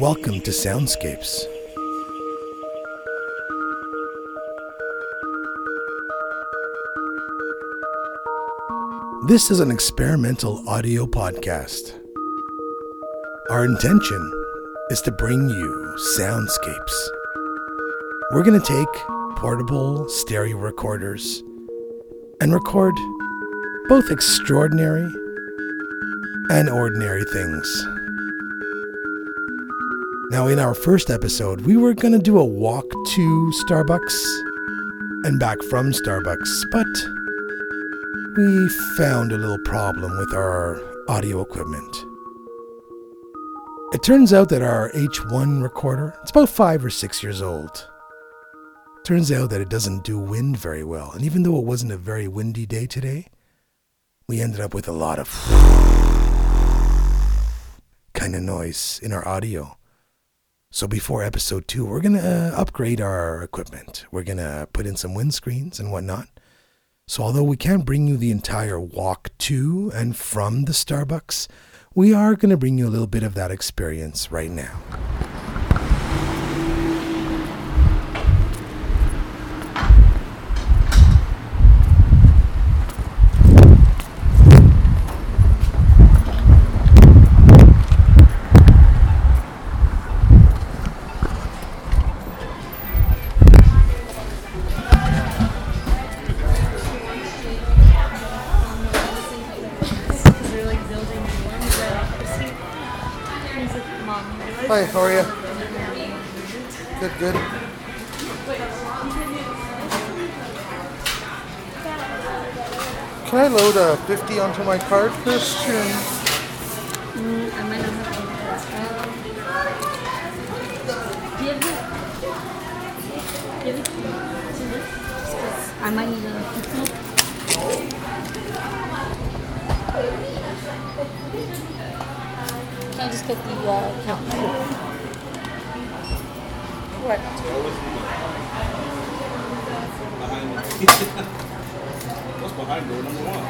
Welcome to Soundscapes. This is an experimental audio podcast. Our intention is to bring you soundscapes. We're going to take portable stereo recorders and record both extraordinary and ordinary things. Now, in our first episode, we were going to do a walk to Starbucks and back from Starbucks, but we found a little problem with our audio equipment. It turns out that our H1 recorder, it's about five or six years old. Turns out that it doesn't do wind very well, and even though it wasn't a very windy day today, we ended up with a lot of kind of noise in our audio. So before episode two, we're gonna upgrade our equipment. We're gonna put in some windscreens and whatnot. So although we can't bring you the entire walk to and from the Starbucks, we are gonna bring you a little bit of that experience right now. Hi, how are you? Good, good. Can I load a 50 onto my card first? Mm, I might not have one. Do you have it? Do you have it? To this? Just 'cause I might need a 50. Can I just get the uh, count? What? What's behind door number one?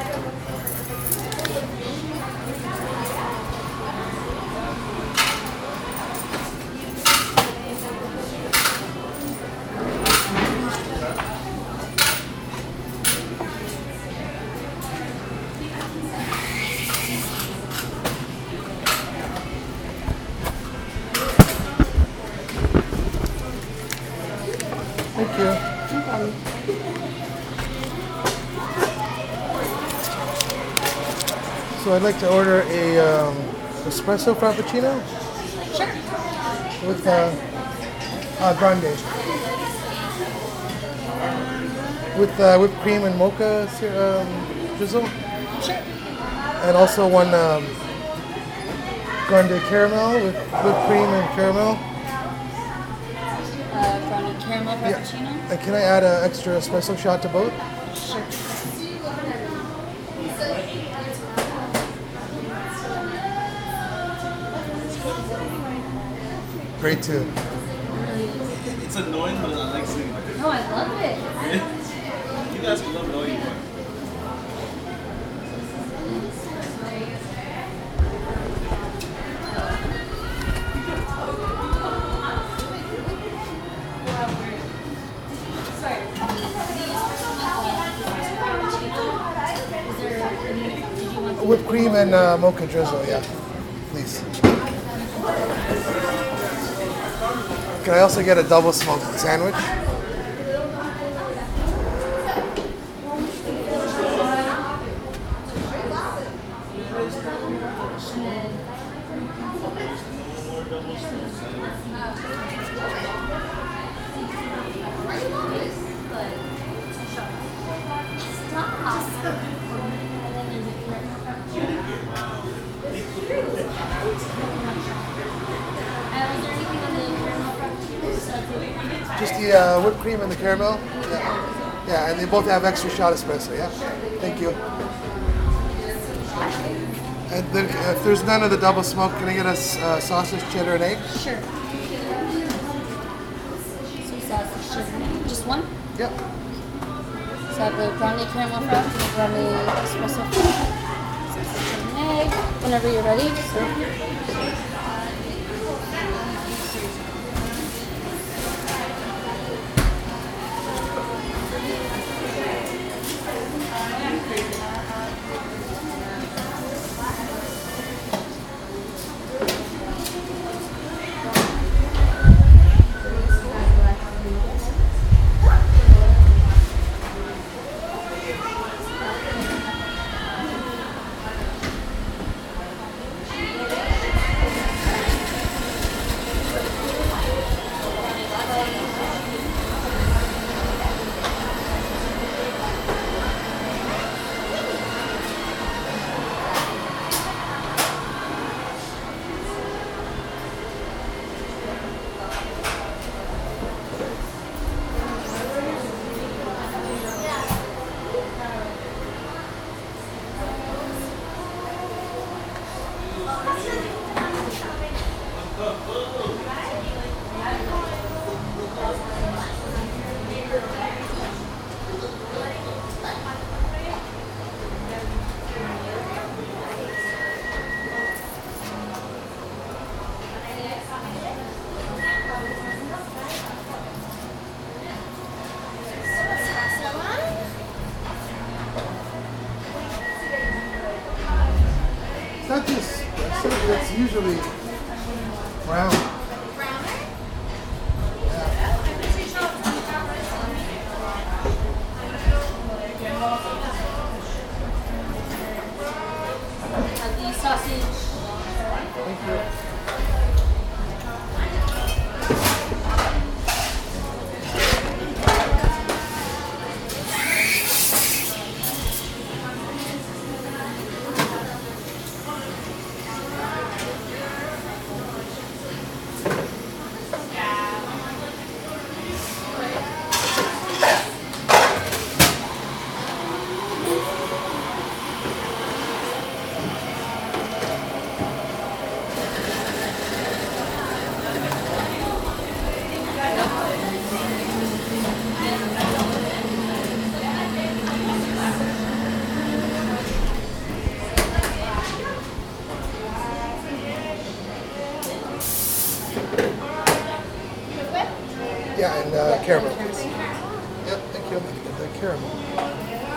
You. No problem. So I'd like to order a um, espresso frappuccino Sure. with uh, uh, grande. With uh, whipped cream and mocha um, drizzle. Sure. And also one um, grande caramel with whipped cream and caramel. And can I add an extra espresso shot to both? Great too. It's annoying, but I like seeing it. No, I love it. You guys can love it all you want. Whipped cream and uh, mocha drizzle, yeah. Please. Can I also get a double smoked sandwich? Just the uh, whipped cream and the caramel? Yeah. Yeah, and they both have extra shot espresso, yeah? Thank you. And then if there's none of the double smoke, can I get a uh, sausage, cheddar, and egg? Sure. Sausage, sugar. Just one? Yep. So I have the brownie caramel frap and the brownie espresso. Sausage and egg. Whenever you're ready. It's, usually brown. Uh, the sausage. Yeah, thank you. Get that caramel.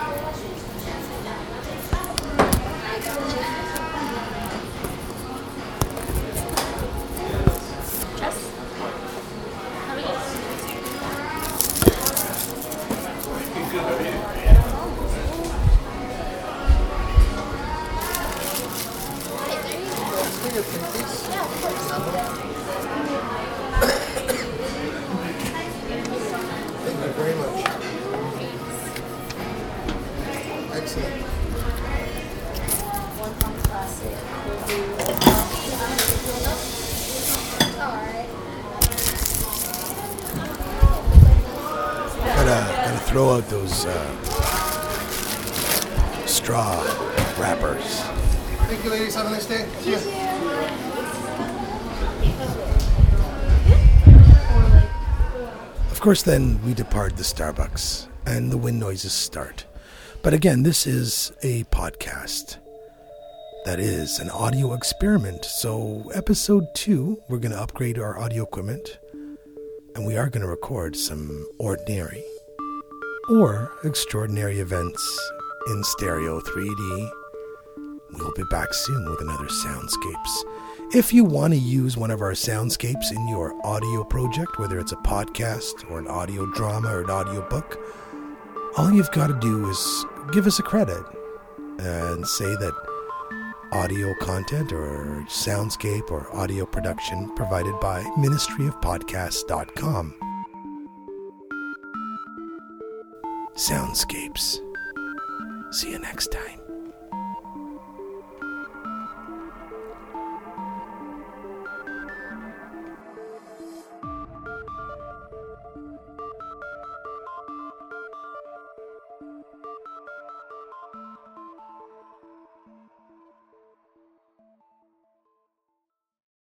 Throw out those uh, straw wrappers. Thank you, ladies. Have a nice day. See ya. Of course, then we depart the Starbucks and the wind noises start. But again, this is a podcast. That is an audio experiment. So, episode two, we're going to upgrade our audio equipment and we are going to record some ordinary or extraordinary events in stereo 3D. We'll be back soon with another Soundscapes. If you want to use one of our soundscapes in your audio project, whether it's a podcast or an audio drama or an audio book, all you've got to do is give us a credit and say that audio content or soundscape or audio production provided by ministryofpodcasts.com. Soundscapes. See you next time.